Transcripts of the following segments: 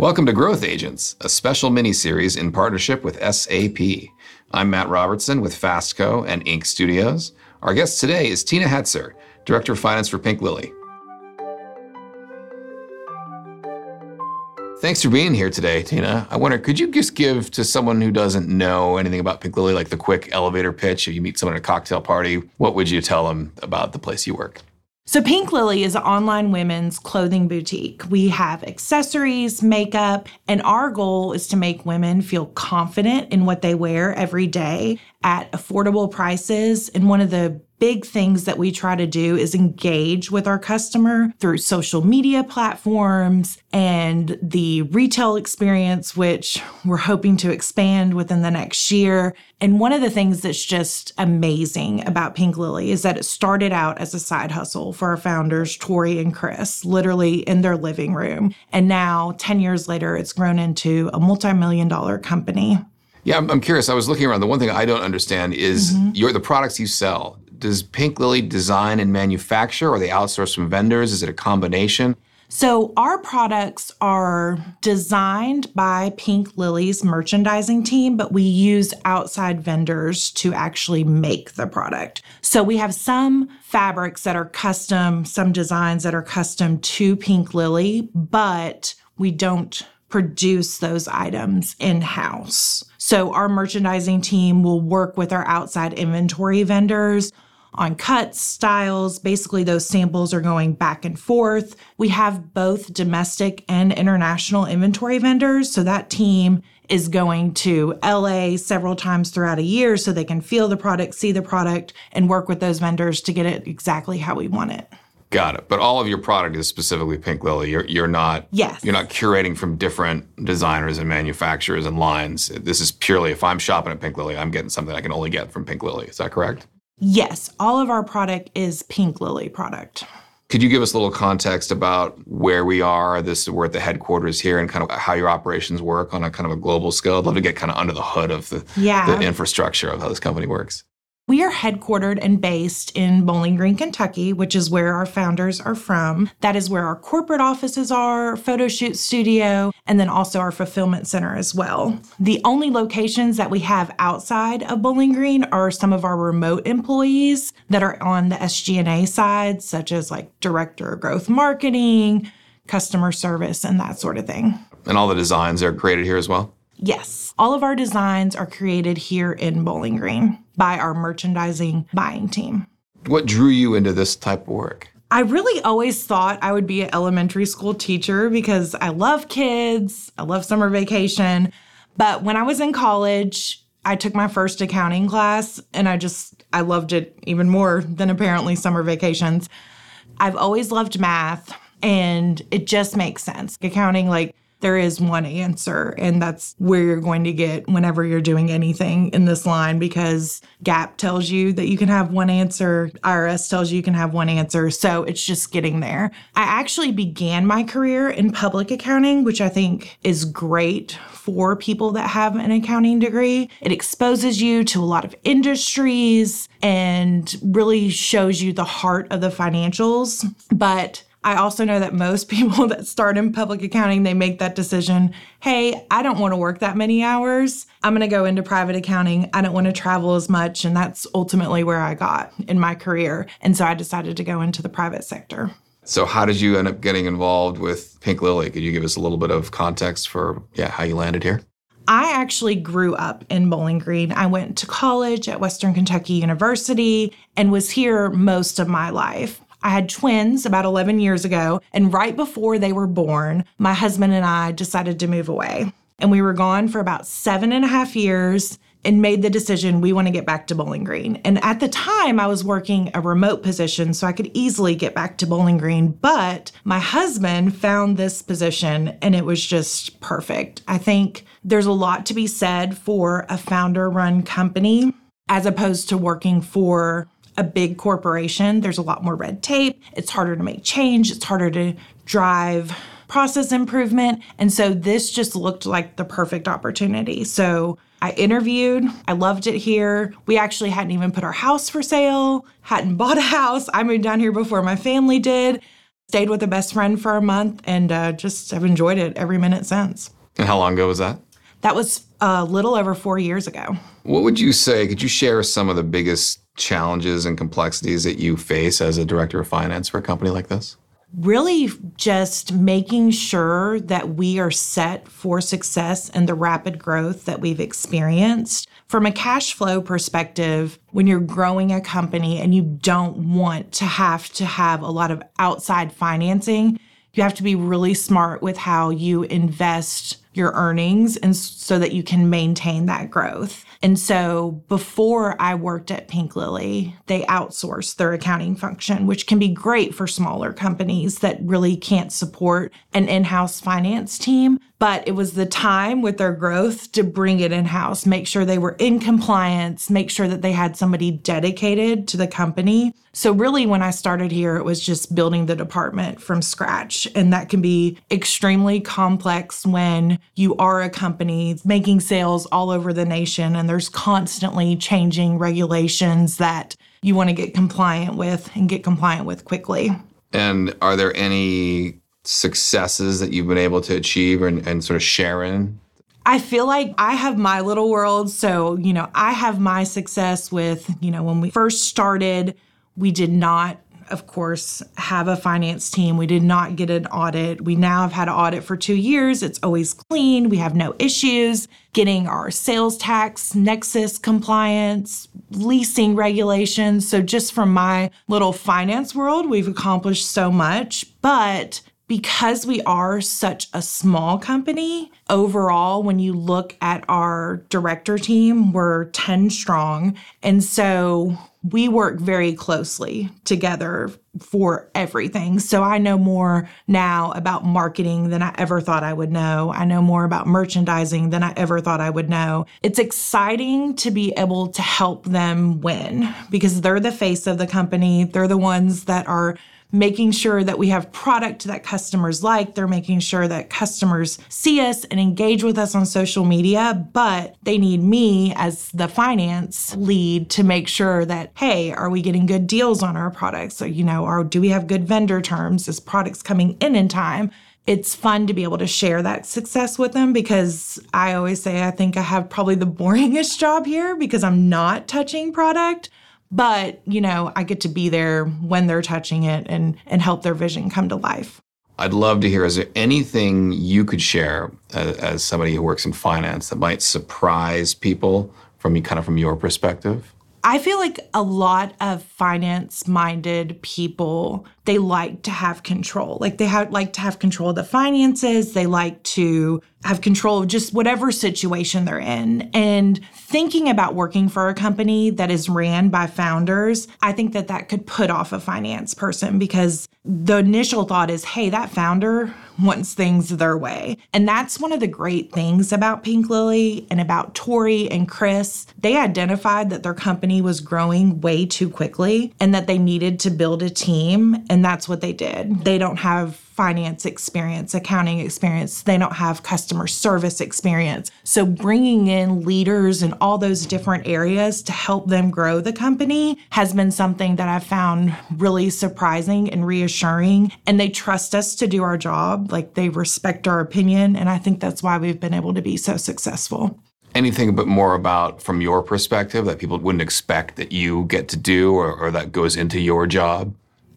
Welcome to Growth Agents, a special mini series in partnership with SAP. I'm Matt Robertson with Fastco and Inc. Studios. Our guest today is Tina Hetzer, Director of Finance for Pink Lily. Thanks for being here today, Tina. I wonder, could you just give to someone who doesn't know anything about Pink Lily, like the quick elevator pitch? If you meet someone at a cocktail party, what would you tell them about the place you work? So, Pink Lily is an online women's clothing boutique. We have accessories, makeup, and our goal is to make women feel confident in what they wear every day at affordable prices. And one of the big things that we try to do is engage with our customer through social media platforms and the retail experience, which we're hoping to expand within the next year. And one of the things that's just amazing about Pink Lily is that it started out as a side hustle for our founders, Tori and Chris, literally in their living room. And now, 10 years later, it's grown into a multi million dollar company. Yeah, I'm, I'm, curious. I was looking around. The one thing I don't understand is mm-hmm. your the products you sell does Pink Lily design and manufacture, or they outsource from vendors? Is it a combination? So, our products are designed by Pink Lily's merchandising team, but we use outside vendors to actually make the product. So, we have some fabrics that are custom, some designs that are custom to Pink Lily, but we don't produce those items in house. So, our merchandising team will work with our outside inventory vendors on cuts, styles. Basically, those samples are going back and forth. We have both domestic and international inventory vendors. So that team is going to LA several times throughout a year so they can feel the product, see the product, and work with those vendors to get it exactly how we want it. Got it. But all of your product is specifically Pink Lily. You're you're not yes. you're not curating from different designers and manufacturers and lines. This is purely if I'm shopping at Pink Lily, I'm getting something I can only get from Pink Lily. Is that correct? Yes, all of our product is Pink Lily product. Could you give us a little context about where we are? This we're at the headquarters here, and kind of how your operations work on a kind of a global scale. I'd love to get kind of under the hood of the, yeah. the infrastructure of how this company works. We are headquartered and based in Bowling Green, Kentucky, which is where our founders are from. That is where our corporate offices are, photo shoot studio, and then also our fulfillment center as well. The only locations that we have outside of Bowling Green are some of our remote employees that are on the SG&A side, such as like director of growth marketing, customer service, and that sort of thing. And all the designs are created here as well? Yes, all of our designs are created here in Bowling Green by our merchandising buying team. What drew you into this type of work? I really always thought I would be an elementary school teacher because I love kids, I love summer vacation. But when I was in college, I took my first accounting class and I just I loved it even more than apparently summer vacations. I've always loved math and it just makes sense. Accounting like there is one answer, and that's where you're going to get whenever you're doing anything in this line because GAAP tells you that you can have one answer, IRS tells you you can have one answer. So it's just getting there. I actually began my career in public accounting, which I think is great for people that have an accounting degree. It exposes you to a lot of industries and really shows you the heart of the financials. But I also know that most people that start in public accounting, they make that decision hey, I don't want to work that many hours. I'm going to go into private accounting. I don't want to travel as much. And that's ultimately where I got in my career. And so I decided to go into the private sector. So, how did you end up getting involved with Pink Lily? Could you give us a little bit of context for yeah, how you landed here? I actually grew up in Bowling Green. I went to college at Western Kentucky University and was here most of my life. I had twins about 11 years ago, and right before they were born, my husband and I decided to move away. And we were gone for about seven and a half years and made the decision we want to get back to Bowling Green. And at the time, I was working a remote position, so I could easily get back to Bowling Green. But my husband found this position and it was just perfect. I think there's a lot to be said for a founder run company as opposed to working for a big corporation, there's a lot more red tape. It's harder to make change, it's harder to drive process improvement. And so this just looked like the perfect opportunity. So I interviewed. I loved it here. We actually hadn't even put our house for sale, hadn't bought a house. I moved down here before my family did. stayed with a best friend for a month and uh, just have enjoyed it every minute since. And how long ago was that? That was a little over four years ago. What would you say? Could you share some of the biggest challenges and complexities that you face as a director of finance for a company like this? Really, just making sure that we are set for success and the rapid growth that we've experienced. From a cash flow perspective, when you're growing a company and you don't want to have to have a lot of outside financing, you have to be really smart with how you invest your earnings and so that you can maintain that growth. And so before I worked at Pink Lily, they outsourced their accounting function, which can be great for smaller companies that really can't support an in house finance team. But it was the time with their growth to bring it in house, make sure they were in compliance, make sure that they had somebody dedicated to the company. So, really, when I started here, it was just building the department from scratch. And that can be extremely complex when you are a company making sales all over the nation and there's constantly changing regulations that you want to get compliant with and get compliant with quickly. And are there any successes that you've been able to achieve and, and sort of share in? I feel like I have my little world. So, you know, I have my success with, you know, when we first started, we did not of course, have a finance team. We did not get an audit. We now have had an audit for two years. It's always clean. We have no issues getting our sales tax nexus compliance, leasing regulations. So, just from my little finance world, we've accomplished so much. But because we are such a small company, overall, when you look at our director team, we're 10 strong. And so we work very closely together for everything. So I know more now about marketing than I ever thought I would know. I know more about merchandising than I ever thought I would know. It's exciting to be able to help them win because they're the face of the company. They're the ones that are making sure that we have product that customers like. They're making sure that customers see us and engage with us on social media, but they need me as the finance lead to make sure that, hey, are we getting good deals on our products? So, you know, or do we have good vendor terms? Is products coming in in time? it's fun to be able to share that success with them because I always say I think I have probably the boringest job here because I'm not touching product but you know i get to be there when they're touching it and and help their vision come to life. I'd love to hear is there anything you could share as, as somebody who works in finance that might surprise people from kind of from your perspective I feel like a lot of finance minded people, they like to have control. Like they have, like to have control of the finances. They like to have control of just whatever situation they're in. And thinking about working for a company that is ran by founders, I think that that could put off a finance person because the initial thought is, hey, that founder wants things their way. And that's one of the great things about Pink Lily and about Tori and Chris. They identified that their company was growing way too quickly and that they needed to build a team. And that's what they did. They don't have finance experience, accounting experience. They don't have customer service experience. So bringing in leaders in all those different areas to help them grow the company has been something that I've found really surprising and reassuring. And they trust us to do our job. Like they respect our opinion. And I think that's why we've been able to be so successful anything a bit more about from your perspective that people wouldn't expect that you get to do or, or, that goes into your job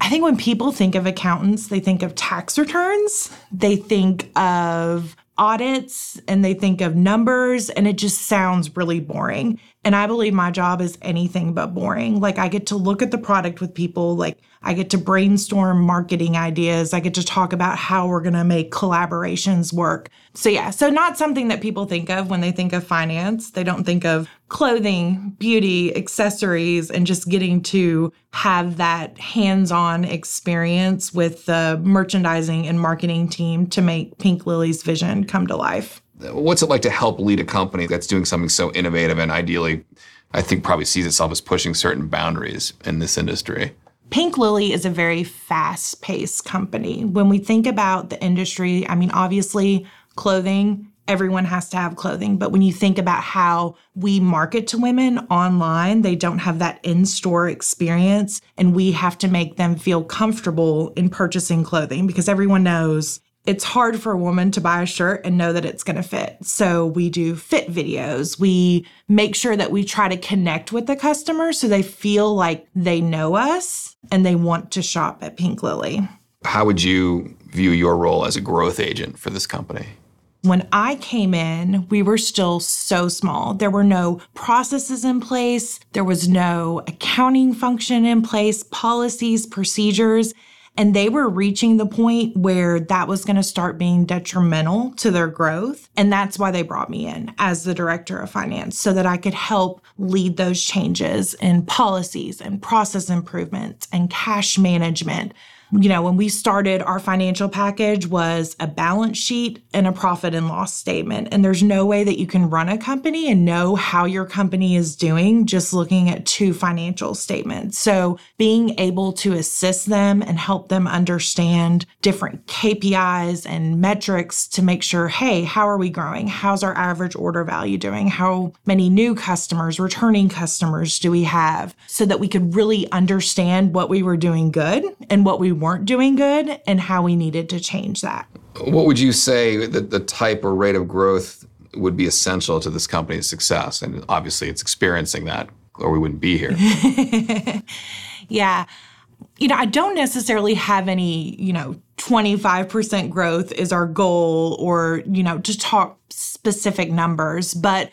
I think when people think of accountants, they think of tax returns, they think of audits, and they think of numbers, and it just sounds really boring. And I believe my job is anything but boring. Like, I get to look at the product with people, like, I get to brainstorm marketing ideas. I get to talk about how we're going to make collaborations work. So, yeah, so not something that people think of when they think of finance. They don't think of clothing, beauty, accessories, and just getting to have that hands on experience with the merchandising and marketing team to make Pink Lily's vision come to life. What's it like to help lead a company that's doing something so innovative and ideally, I think, probably sees itself as pushing certain boundaries in this industry? Pink Lily is a very fast paced company. When we think about the industry, I mean, obviously, clothing everyone has to have clothing. But when you think about how we market to women online, they don't have that in store experience. And we have to make them feel comfortable in purchasing clothing because everyone knows it's hard for a woman to buy a shirt and know that it's going to fit. So we do fit videos. We make sure that we try to connect with the customer so they feel like they know us and they want to shop at Pink Lily. How would you view your role as a growth agent for this company? When I came in, we were still so small. There were no processes in place, there was no accounting function in place, policies, procedures. And they were reaching the point where that was going to start being detrimental to their growth. And that's why they brought me in as the director of finance so that I could help lead those changes in policies and process improvements and cash management you know, when we started, our financial package was a balance sheet and a profit and loss statement. And there's no way that you can run a company and know how your company is doing just looking at two financial statements. So being able to assist them and help them understand different KPIs and metrics to make sure, hey, how are we growing? How's our average order value doing? How many new customers, returning customers do we have? So that we could really understand what we were doing good and what we weren't doing good and how we needed to change that. What would you say that the type or rate of growth would be essential to this company's success? And obviously, it's experiencing that, or we wouldn't be here. yeah. You know, I don't necessarily have any, you know, 25% growth is our goal or, you know, to talk specific numbers, but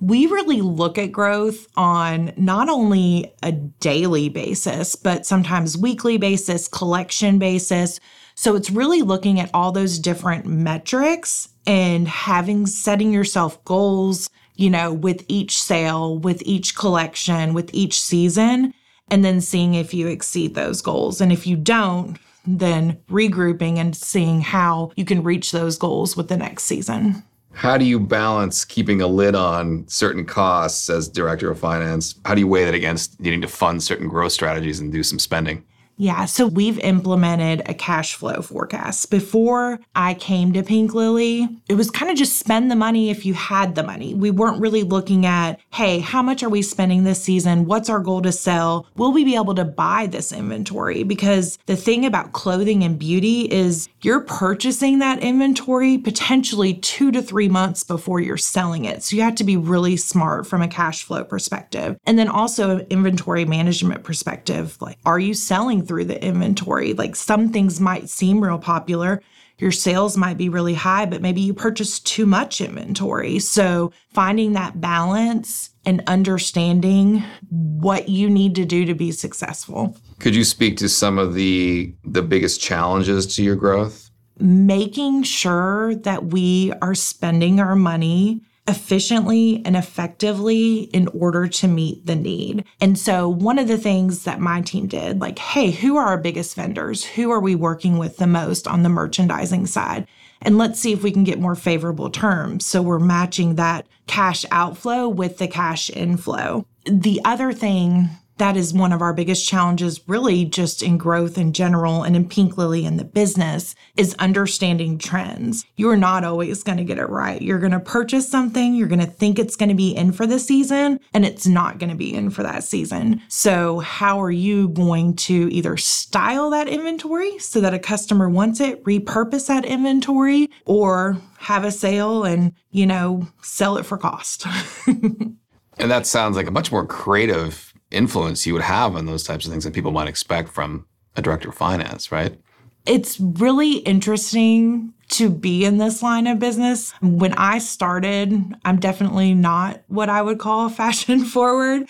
we really look at growth on not only a daily basis, but sometimes weekly basis, collection basis. So it's really looking at all those different metrics and having setting yourself goals, you know, with each sale, with each collection, with each season, and then seeing if you exceed those goals. And if you don't, then regrouping and seeing how you can reach those goals with the next season how do you balance keeping a lid on certain costs as director of finance? How do you weigh that against needing to fund certain growth strategies and do some spending? Yeah, so we've implemented a cash flow forecast. Before I came to Pink Lily, it was kind of just spend the money if you had the money. We weren't really looking at, hey, how much are we spending this season? What's our goal to sell? Will we be able to buy this inventory? Because the thing about clothing and beauty is you're purchasing that inventory potentially two to three months before you're selling it. So you have to be really smart from a cash flow perspective. And then also inventory management perspective. Like, are you selling through the inventory. Like some things might seem real popular. Your sales might be really high, but maybe you purchased too much inventory. So finding that balance and understanding what you need to do to be successful. Could you speak to some of the the biggest challenges to your growth? Making sure that we are spending our money efficiently and effectively in order to meet the need. And so, one of the things that my team did, like, hey, who are our biggest vendors? Who are we working with the most on the merchandising side? And let's see if we can get more favorable terms. So, we're matching that cash outflow with the cash inflow. The other thing that is one of our biggest challenges, really, just in growth in general and in Pink Lily and the business, is understanding trends. You're not always going to get it right. You're going to purchase something, you're going to think it's going to be in for the season, and it's not going to be in for that season. So, how are you going to either style that inventory so that a customer wants it, repurpose that inventory, or have a sale and, you know, sell it for cost? and that sounds like a much more creative influence you would have on those types of things that people might expect from a director of finance, right? It's really interesting to be in this line of business. When I started, I'm definitely not what I would call fashion forward.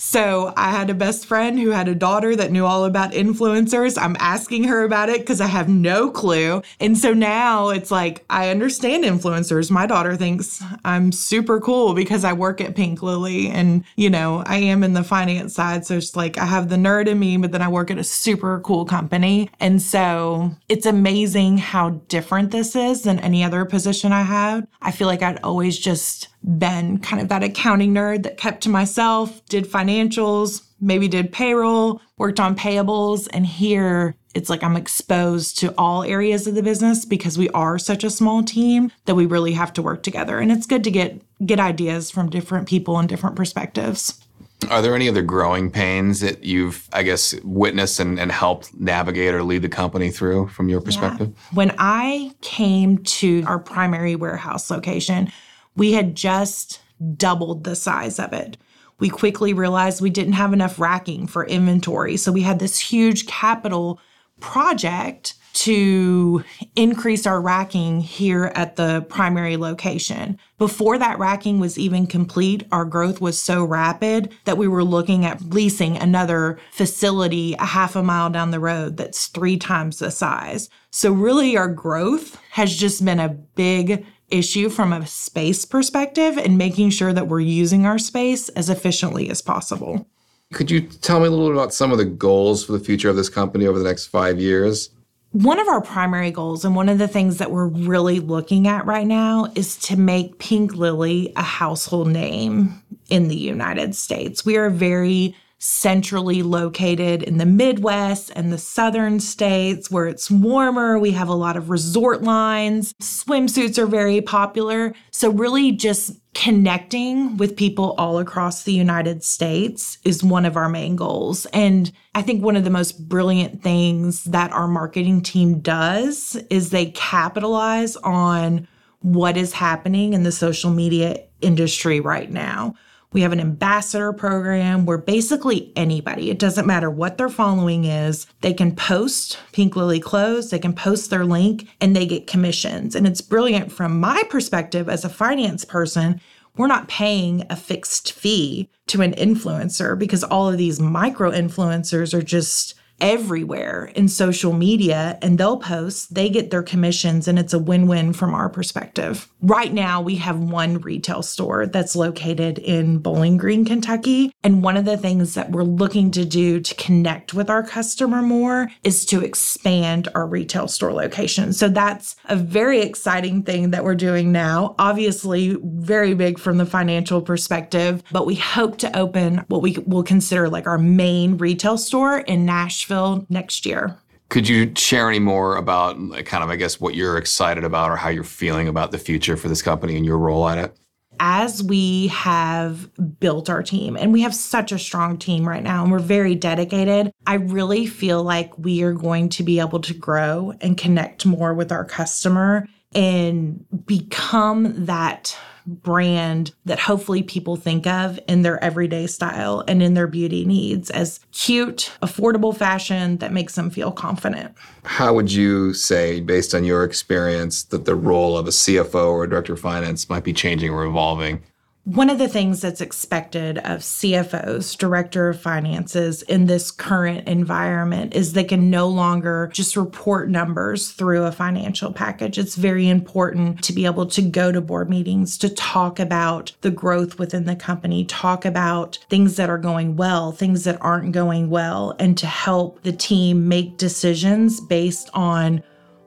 So I had a best friend who had a daughter that knew all about influencers. I'm asking her about it because I have no clue. And so now it's like, I understand influencers. My daughter thinks I'm super cool because I work at Pink Lily and, you know, I am in the finance side. So it's like I have the nerd in me, but then I work at a super cool company. And so it's amazing how different this is than any other position I had. I feel like I'd always just been kind of that accounting nerd that kept to myself, did financials, maybe did payroll, worked on payables. And here it's like I'm exposed to all areas of the business because we are such a small team that we really have to work together. And it's good to get get ideas from different people and different perspectives. Are there any other growing pains that you've, I guess, witnessed and, and helped navigate or lead the company through from your perspective? Yeah. When I came to our primary warehouse location, we had just doubled the size of it. We quickly realized we didn't have enough racking for inventory. So we had this huge capital project to increase our racking here at the primary location. Before that racking was even complete, our growth was so rapid that we were looking at leasing another facility a half a mile down the road that's three times the size. So, really, our growth has just been a big issue from a space perspective and making sure that we're using our space as efficiently as possible. Could you tell me a little bit about some of the goals for the future of this company over the next five years? One of our primary goals, and one of the things that we're really looking at right now, is to make Pink Lily a household name in the United States. We are very centrally located in the Midwest and the southern states where it's warmer. We have a lot of resort lines. Swimsuits are very popular. So, really, just connecting with people all across the United States is one of our main goals. And I think one of the most brilliant things that our marketing team does is they capitalize on what is happening in the social media industry right now. We have an ambassador program where basically anybody, it doesn't matter what their following is, they can post Pink Lily clothes, they can post their link, and they get commissions. And it's brilliant from my perspective as a finance person. We're not paying a fixed fee to an influencer because all of these micro influencers are just everywhere in social media and they'll post, they get their commissions, and it's a win win from our perspective. Right now, we have one retail store that's located in Bowling Green, Kentucky. And one of the things that we're looking to do to connect with our customer more is to expand our retail store location. So that's a very exciting thing that we're doing now. Obviously, very big from the financial perspective, but we hope to open what we will consider like our main retail store in Nashville Nashville next year. Could you share any more about kind of, I guess, what you're excited about or how you're feeling about the future for this company and your role at it? As we have built our team, and we have such a strong team right now, and we're very dedicated, I really feel like we are going to be able to grow and connect more with our customer and become that brand that hopefully people think of in their everyday style and in their beauty needs as cute, affordable fashion that makes them feel confident. How would you say, based on your experience, that the role of a CFO or a director of finance might be changing or evolving? One of the things that's expected of CFOs, director of finances in this current environment is they can no longer just report numbers through a financial package. It's very important to be able to go to board meetings, to talk about the growth within the company, talk about things that are going well, things that aren't going well, and to help the team make decisions based on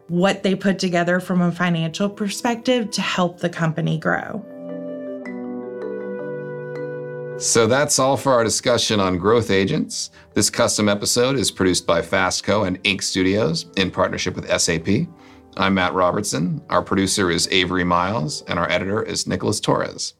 what they put together from a financial perspective to help the company grow. So that's all for our discussion on growth agents. This custom episode is produced by Fastco and Inc. Studios in partnership with SAP. I'm Matt Robertson. Our producer is Avery Miles, and our editor is Nicholas Torres.